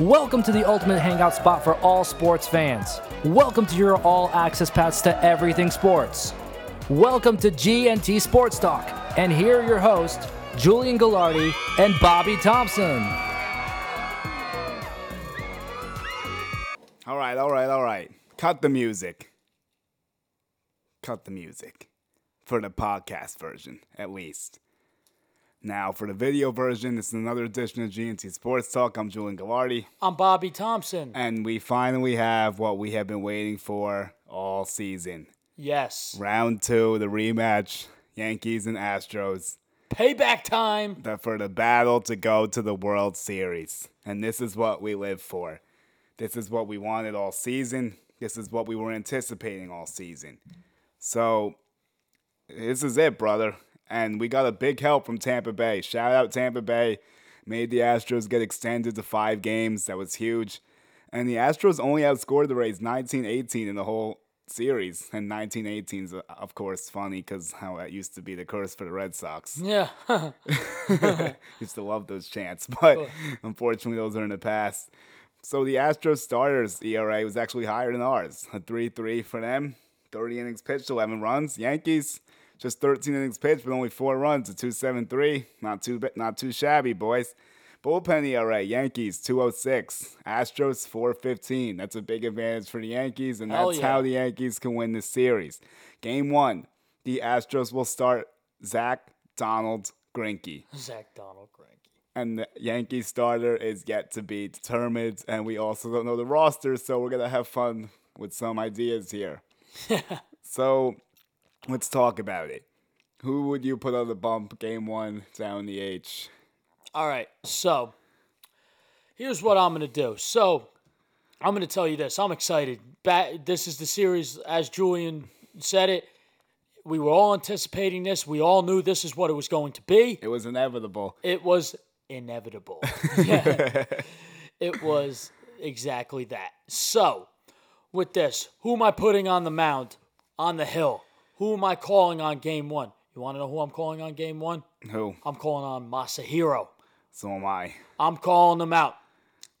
Welcome to the ultimate hangout spot for all sports fans. Welcome to your all access pass to everything sports. Welcome to GNT Sports Talk. And here are your hosts, Julian Gallardi and Bobby Thompson. All right, all right, all right. Cut the music. Cut the music. For the podcast version, at least. Now, for the video version, this is another edition of GNT Sports Talk. I'm Julian Gallardi. I'm Bobby Thompson. And we finally have what we have been waiting for all season. Yes. Round two, the rematch, Yankees and Astros. Payback time. The, for the battle to go to the World Series. And this is what we live for. This is what we wanted all season. This is what we were anticipating all season. So, this is it, brother. And we got a big help from Tampa Bay. Shout out Tampa Bay. Made the Astros get extended to five games. That was huge. And the Astros only outscored the Rays 19 18 in the whole series. And 19 18 is, uh, of course, funny because how that used to be the curse for the Red Sox. Yeah. used to love those chants. But unfortunately, those are in the past. So the Astros starters ERA was actually higher than ours. A 3 3 for them. 30 innings pitched, 11 runs. Yankees, just 13 innings pitched, but only four runs. A 2.73. Not too not too shabby, boys. Bullpen ERA, Yankees 206, Astros 415. That's a big advantage for the Yankees, and Hell that's yeah. how the Yankees can win this series. Game one, the Astros will start Zach Donald Greinke Zach Donald Greinke. and the Yankee starter is yet to be determined, and we also don't know the roster, so we're gonna have fun with some ideas here. so let's talk about it. Who would you put on the bump game one down the H? All right. So, here's what I'm going to do. So, I'm going to tell you this. I'm excited. This is the series, as Julian said it. We were all anticipating this. We all knew this is what it was going to be. It was inevitable. It was inevitable. Yeah. it was exactly that. So, with this, who am I putting on the mound, on the hill? Who am I calling on game one? You want to know who I'm calling on game one? Who? I'm calling on Masahiro. So am I. I'm calling him out.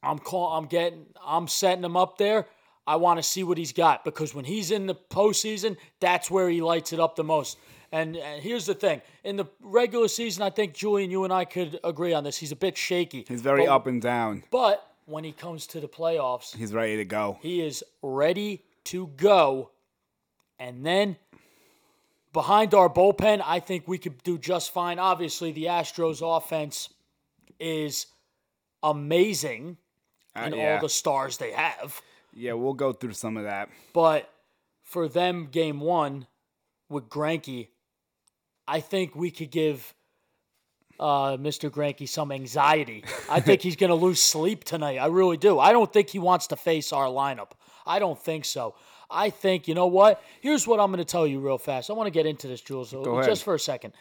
I'm call. I'm getting. I'm setting him up there. I want to see what he's got because when he's in the postseason, that's where he lights it up the most. And, and here's the thing: in the regular season, I think Julian, you and I could agree on this. He's a bit shaky. He's very But- up and down. But when he comes to the playoffs, He's ready to go. he is ready to go. And then behind our bullpen, I think we could do just fine. Obviously, the Astros offense is amazing Uh, and yeah. all the stars they have. yeah, we'll go through some of that. But for them, game one with Greinke, I think we could give uh, Mr. Greinke some anxiety. I think he's going to lose sleep tonight. I really do. I don't think he wants to face our lineup. I don't think so. I think, you know what? Here's what I'm going to tell you real fast. I want to get into this, Jules, just for a second.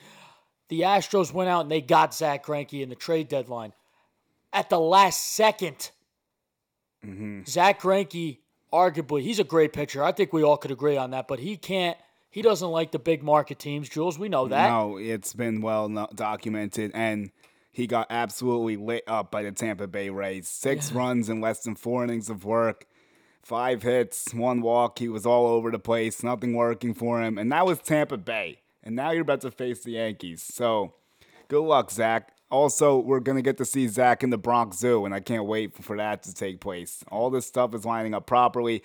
The Astros went out and they got Zach Greinke in the trade deadline. At the last second, Mm-hmm. Zach Greinke, arguably, he's a great pitcher. I think we all could agree on that, but he can't, he doesn't like the big market teams, Jules. We know that. No, it's been well documented, and he got absolutely lit up by the Tampa Bay Rays. Six runs in less than four innings of work, five hits, one walk. He was all over the place, nothing working for him, and that was Tampa Bay. And now you're about to face the Yankees. So, good luck, Zach. Also, we're gonna get to see Zach in the Bronx Zoo, and I can't wait for that to take place. All this stuff is lining up properly.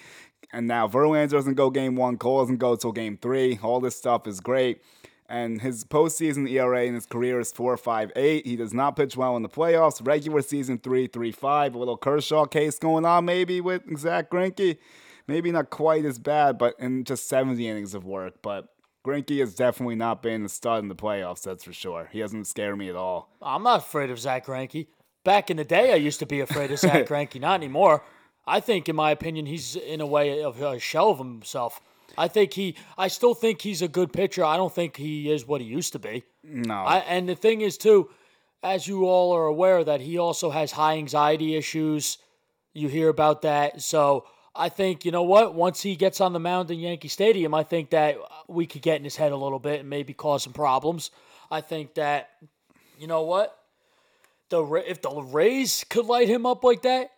And now Verlander doesn't go game one, Cole doesn't go till game three. All this stuff is great. And his postseason ERA in his career is 4.58. He does not pitch well in the playoffs. Regular season 3.35. A little Kershaw case going on maybe with Zach Greinke. Maybe not quite as bad, but in just 70 innings of work. But Greinke has definitely not been a stud in the playoffs, that's for sure. He doesn't scare me at all. I'm not afraid of Zach Greinke. Back in the day, I used to be afraid of Zach Greinke. Not anymore. I think, in my opinion, he's in a way of a shell of himself. I think he. I still think he's a good pitcher. I don't think he is what he used to be. No. I, and the thing is, too, as you all are aware, that he also has high anxiety issues. You hear about that. So I think, you know what? Once he gets on the mound in Yankee Stadium, I think that we could get in his head a little bit and maybe cause some problems. I think that, you know what? The If the Rays could light him up like that,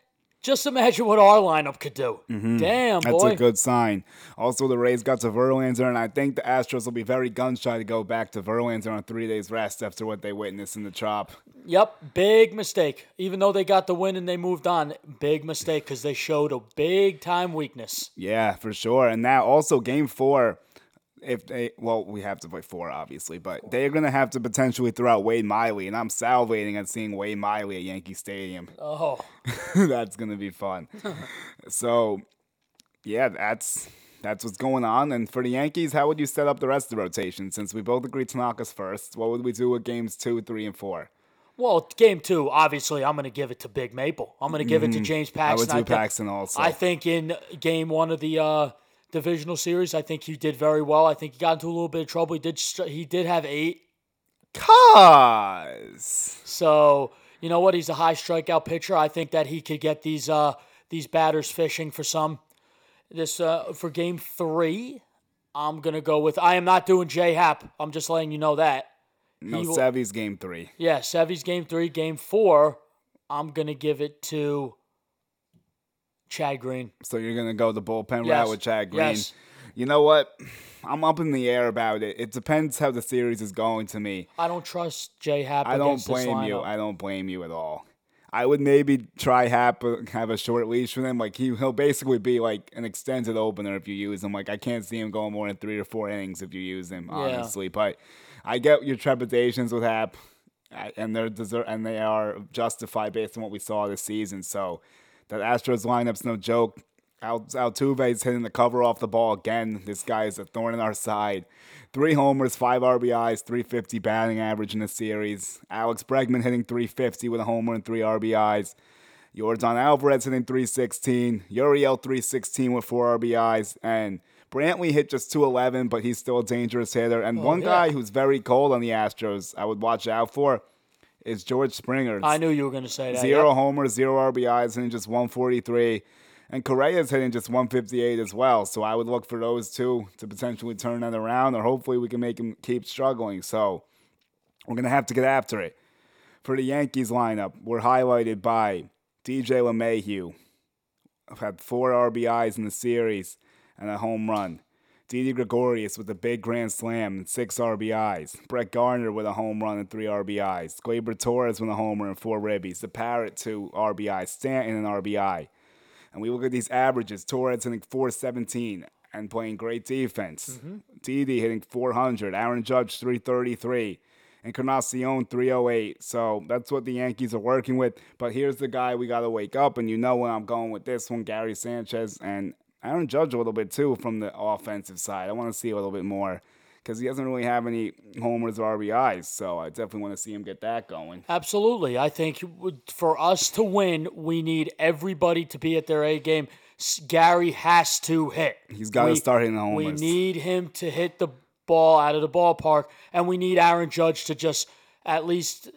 Just imagine what our lineup could do. Mm-hmm. Damn, That's boy. a good sign. Also, the Rays got to Verlander, and I think the Astros will be very gun shy to go back to Verlander on three days rest after what they witnessed in the chop. Yep, big mistake. Even though they got the win and they moved on, big mistake because they showed a big time weakness. Yeah, for sure. And now also game four, if they well, we have to play four obviously, but they're gonna have to potentially throw out Wade Miley, and I'm salivating at seeing Wade Miley at Yankee Stadium. Oh, that's gonna be fun. so, yeah, that's that's what's going on. And for the Yankees, how would you set up the rest of the rotation? Since we both agreed Tanaka's first, what would we do with games two, three, and four? well, game two, obviously, I'm going to give it to Big Maple. I'm going to give it to James Mm-hmm. I would Paxton. do think- Paxton also. I think in game one of the uh, divisional series, I think he did very well. I think he got into a little bit of trouble. He did. He did have eight. Cause So you know what? He's a high strikeout pitcher. I think that he could get these uh, these batters fishing for some. This uh, for game three, I'm gonna go with. I am not doing J Happ. I'm just letting you know that. no, will- Sevy's game three. Yeah, Sevy's game three. Game four, I'm gonna give it to Chad Green. So you're gonna go the bullpen Yes. route with Chad Green. Yes. You know what? I'm up in the air about it. It depends how the series is going to me. I don't trust J Happ. I don't blame you. I don't blame you at all. I would maybe try Hap uh, have a short leash with him. Like he he'll basically be like an extended opener if you use him. Like I can't see him going more than three or four innings if you use him, honestly. But I get your trepidations with Happ, and they're deser- and they are justified based on what we saw this season. So that Astros lineup's no joke. Al- Altuve's hitting the cover off the ball again. This guy is a thorn in our side. Three homers, five RBIs, 350 batting average in the series. Alex Bregman hitting 350 with a homer and three RBIs. Yordan Alvarez hitting 316. Gurriel 316 with four RBIs. And Brantley hit just 211, but he's still a dangerous hitter. And oh, one yeah. guy who's very cold on the Astros I would watch out for is George Springer. I knew you were gonna say that. Zero Yep. homers, zero RBIs, hitting just 143. And Correa's hitting just 158 as well. So I would look for those two to potentially turn that around, or hopefully we can make him keep struggling. So we're going to have to get after it. For the Yankees lineup, we're highlighted by DJ LeMahieu. I've had four RBIs in the series and a home run. Didi Gregorius with a big grand slam and six RBIs. Brett Gardner with a home run and three RBIs. Gleyber Torres with a homer and four ribbies. The Parrot two RBIs. Stanton an RBI. And we look at these averages. Torres hitting 417 and playing great defense. Mm-hmm. Didi hitting 400. Aaron Judge 333. And Encarnacion 308. So that's what the Yankees are working with. But here's the guy we got to wake up. And you know where I'm going with this one Gary Sanchez and Aaron Judge a little bit too from the offensive side. I want to see a little bit more because he doesn't really have any homers or RBIs. So I definitely want to see him get that going. Absolutely. I think for us to win, we need everybody to be at their A game. Gary has to hit. He's gotta start hitting the We need him to hit the ball out of the ballpark, and we need Aaron Judge to just at least.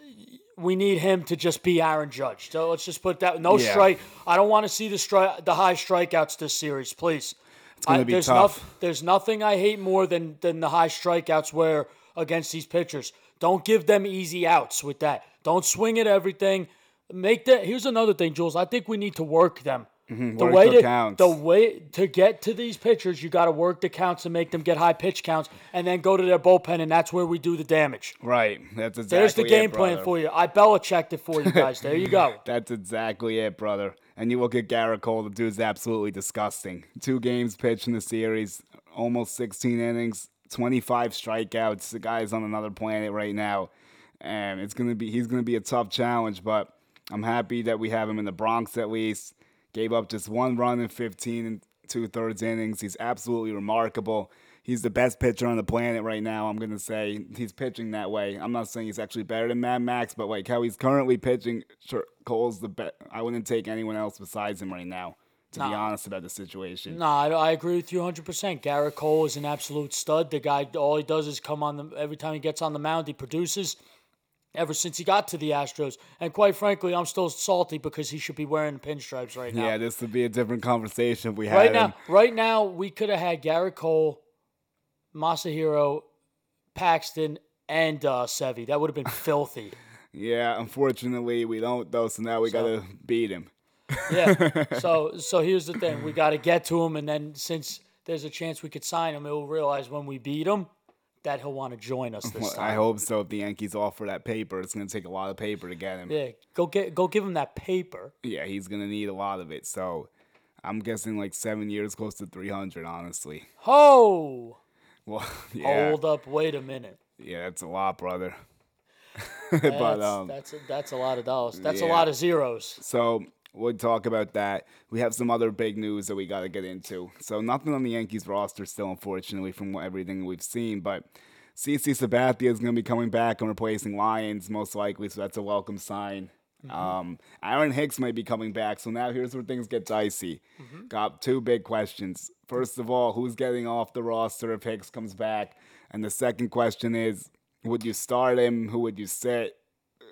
We need him to just be Aaron Judge. So let's just put that. No Yeah. strike. I don't want to see the strike, the high strikeouts this series, please. It's gonna be there's tough. noth- there's nothing I hate more than than the high strikeouts where against these pitchers. Don't give them easy outs with that. Don't swing at everything. Make that. Here's another thing, Jules. I think we need to work them. The Mm-hmm. work way the to counts. the way to get to these pitchers, you got to work the counts and make them get high pitch counts, and then go to their bullpen, and that's where we do the damage. Right. That's exactly There's the it, game plan for you. I Belichicked it for you guys. There you go. That's exactly it, brother. And you look at Gerrit Cole, the dude's absolutely disgusting. Two games pitched in the series, almost 16 innings, 25 strikeouts. The guy's on another planet right now. And it's gonna be he's gonna be a tough challenge, but I'm happy that we have him in the Bronx at least. Gave up just one run in 15 and two thirds innings. He's absolutely remarkable. He's the best pitcher on the planet right now. I'm gonna say he's pitching that way. I'm not saying he's actually better than Mad Max, but like how he's currently pitching, sure, Cole's the best. I wouldn't take anyone else besides him right now. To be honest about the situation. No, I, I agree with you 100%. Gerrit Cole is an absolute stud. The guy, all he does is come on the every time he gets on the mound, he produces. Ever since he got to the Astros, and quite frankly, I'm still salty because he should be wearing pinstripes right now. Yeah, this would be a different conversation if we had right him. now, right now, we could have had Gerrit Cole, Masahiro, Paxton, and uh, Sevy. That would have been filthy. Yeah, unfortunately we don't though, so now we So- gotta beat him. Yeah. so so here's the thing: we got to get to him, and then since there's a chance we could sign him, he'll realize when we beat him that he'll want to join us this Well, time. I hope so. If the Yankees offer that paper, it's going to take a lot of paper to get him. Yeah, go get go give him that paper. Yeah, he's going to need a lot of it. So I'm guessing like seven years, close to 300, honestly. Ho! Well, yeah. Hold up, wait a minute. Yeah, that's a lot, brother. That's, but um, that's a, that's a lot of dollars. That's a lot of zeros. So we'll talk about that. We have some other big news that we got to get into. So nothing on the Yankees roster still, unfortunately, from everything we've seen. But CC Sabathia is going to be coming back and replacing Lyons most likely. So that's a welcome sign. Um, Aaron Hicks might be coming back. So now here's where things get dicey. Got two big questions. First of all, who's getting off the roster if Hicks comes back? And the second question is, would you start him? Who would you sit?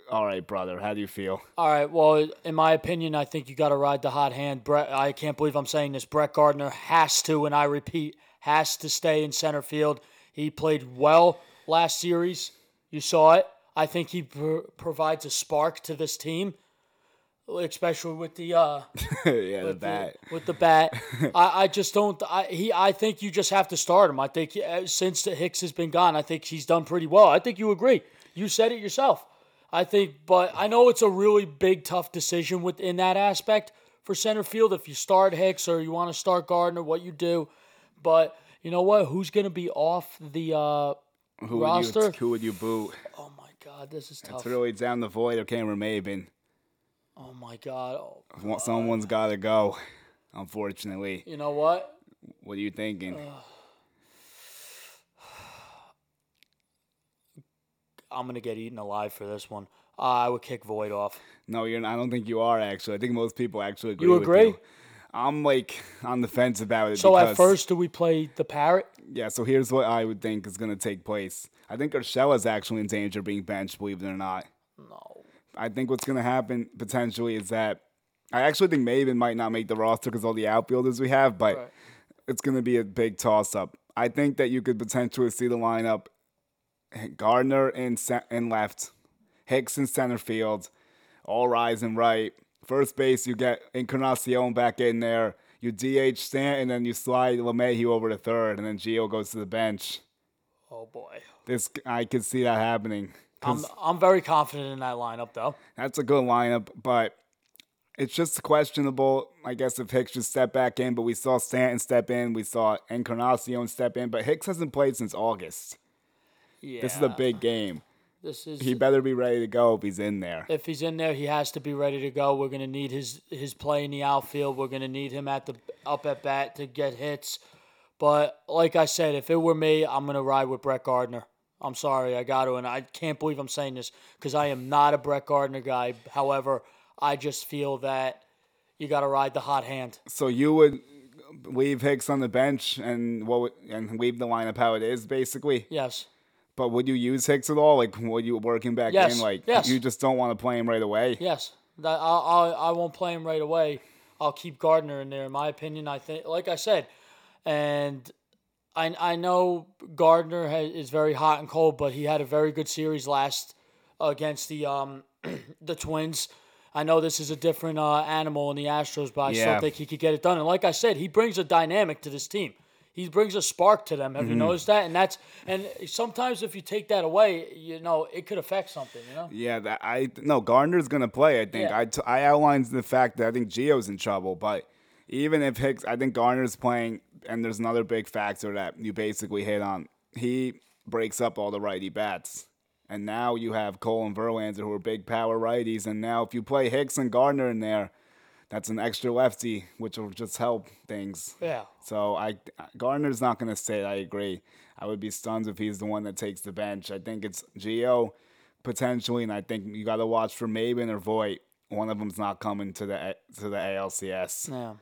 All right, brother. How do you feel? All right. Well, in my opinion, I think you got to ride the hot hand. Brett, I can't believe I'm saying this. Brett Gardner has to, and I repeat, has to stay in center field. He played well last series. You saw it. I think he pr- provides a spark to this team, especially with the uh, yeah, the bat. The, with the bat. I, I just don't. I he. I think you just have to start him. I think uh, since the Hicks has been gone, I think he's done pretty well. I think you agree. You said it yourself. I think, but I know it's a really big, tough decision within that aspect for center field. If you start Hicks or you want to start Gardner, what you do. But you know what? Who's going to be off the uh, Who roster? would you who would you boot? Oh my God, this is tough. It's really down the void of Cameron Maybin. oh my God. Oh, Well, Someone's got to go. Unfortunately, you know what? what are you thinking? I'm gonna get eaten alive for this one. Uh, I would kick Voit off. no, you're. Not, I don't think you are actually. I think most people actually agree. You with agree? You. I'm like on the fence about it. So because, at first, do we play the parrot? yeah. So here's what I would think is going to take place. I think Urshela's actually in danger of being benched. Believe it or not. No. I think what's going to happen potentially is that I actually think Maybin might not make the roster because all the outfielders we have, but Right. it's going to be a big toss up. I think that you could potentially see the lineup Gardner in, ce- in left, Hicks in center field, all rise and right. First base, you get Encarnacion back in there. You DH Stanton, and then you slide LeMahieu over to third, and then Gio goes to the bench. Oh boy. This I could see that happening. I'm I'm very confident in that lineup though. That's a good lineup, but it's just questionable. I guess if Hicks just step back in, but we saw Stanton step in, we saw Encarnacion step in, but Hicks hasn't played since August. Yeah. This is a big game. This is He better be ready to go if he's in there. if he's in there, he has to be ready to go. We're gonna need his his play in the outfield. We're gonna need him at the up at bat to get hits. But like I said, if it were me, I'm gonna ride with Brett Gardner. I'm sorry, I got to, and I can't believe I'm saying this because I am not a Brett Gardner guy. However, I just feel that you got to ride the hot hand. So you would leave Hicks on the bench and what would, and leave the lineup how it is basically. Yes. But would you use Hicks at all? Like would you work him back Yes, in? Like yes. you just don't want to play him right away. Yes, that I, I I won't play him right away. I'll keep Gardner in there. In my opinion, I think, like I said, and I I know Gardner has, is very hot and cold, but he had a very good series last against the um the Twins. I know this is a different uh, animal in the Astros, but I Yeah. still think he could get it done. And like I said, he brings a dynamic to this team. He brings a spark to them. Have you mm-hmm. noticed that? And that's and sometimes if you take that away, you know it could affect something. You know. Yeah, that I no Gardner's gonna play. I think Yeah. I, t- I outlined the fact that I think Gio's in trouble, but even if Hicks, I think Gardner's playing, and there's another big factor that you basically hit on. He breaks up all the righty bats, and now you have Cole and Verlander who are big power righties, and now if you play Hicks and Gardner in there, that's an extra lefty, which will just help things. Yeah. So I Gardner's not going to sit. I agree. I would be stunned if he's the one that takes the bench. I think it's Gio potentially, and I think you got to watch for Maybin or Voit. One of them's not coming to the to the ALCS. Yeah.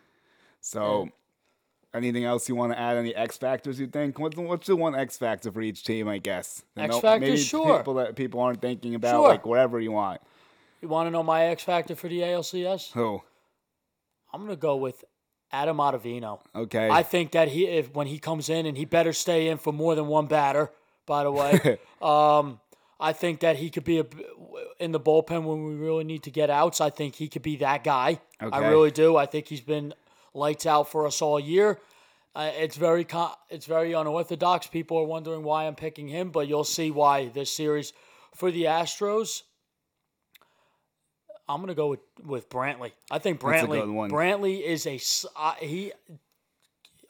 So, anything else you want to add? Any X factors you think? What's the, what's the one X factor for each team? I guess X factor? Sure. People that people aren't thinking about, Sure. like whatever you want. You want to know my X factor for the ALCS? Who? I'm gonna go with Adam Ottavino. Okay. I think that he, if when he comes in, and he better stay in for more than one batter. By the way, um, I think that he could be a, in the bullpen when we really need to get outs. I think he could be that guy. Okay. I really do. I think he's been lights out for us all year. Uh, it's very con- it's very unorthodox. People are wondering why I'm picking him, but you'll see why this series for the Astros. I'm gonna go with, with Brantley. I think Brantley. Brantley is a uh, he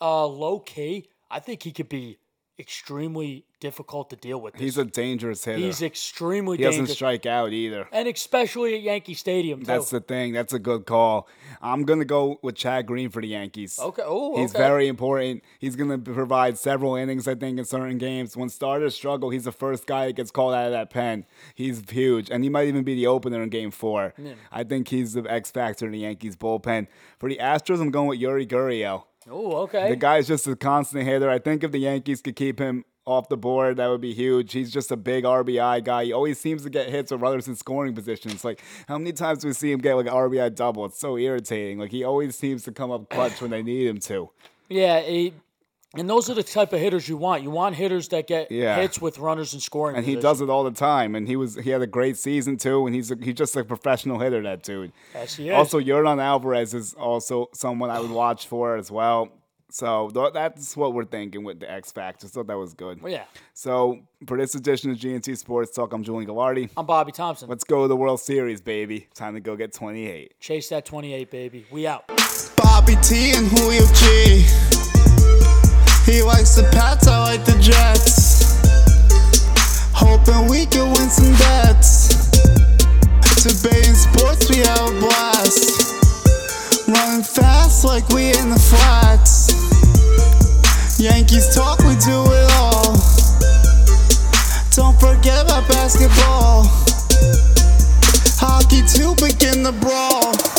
uh, low key. I think he could be extremely difficult to deal with. He's a dangerous hitter. He's extremely he doesn't strike out either. and especially at Yankee Stadium too. That's the thing. That's a good call. I'm gonna go with Chad Green for the Yankees. okay. Oh, He's okay. very important. He's going to provide several innings, I think, in certain games. When starters struggle, he's the first guy that gets called out of that pen. He's huge, and he might even be the opener in Game Four. I think he's the X factor in the Yankees bullpen. For the Astros, I'm going with Yuri Gurriel. Oh, okay. The guy's just a constant hitter. I think if the Yankees could keep him off the board, that would be huge. He's just a big RBI guy. He always seems to get hits with runners in scoring positions. Like how many times do we see him get like an RBI double? It's so irritating. Like he always seems to come up clutch when they need him to. Yeah, he, and those are the type of hitters you want. You want hitters that get Yeah. hits with runners in scoring. And he does it all the time. And he was he had a great season too. And he's a, he's just a professional hitter. That dude. Yes, he is. Also, Yordan Alvarez is also someone I would watch for as well. So th- that's what we're thinking with the X Factor. So that was good. Well, yeah, So for this edition of GNT Sports Talk, I'm Julian Gallardi. I'm Bobby Thompson. Let's go to the World Series, baby. Time to go get 28. Chase that 28, baby. We out. Bobby T and Julio G. He likes the Pats, I like the Jets. Hoping we can win some bets. Debating sports, we have a blast. Running fast like we in the flats. Yankees talk, we do it all. Don't forget about basketball. Hockey too, begin the brawl.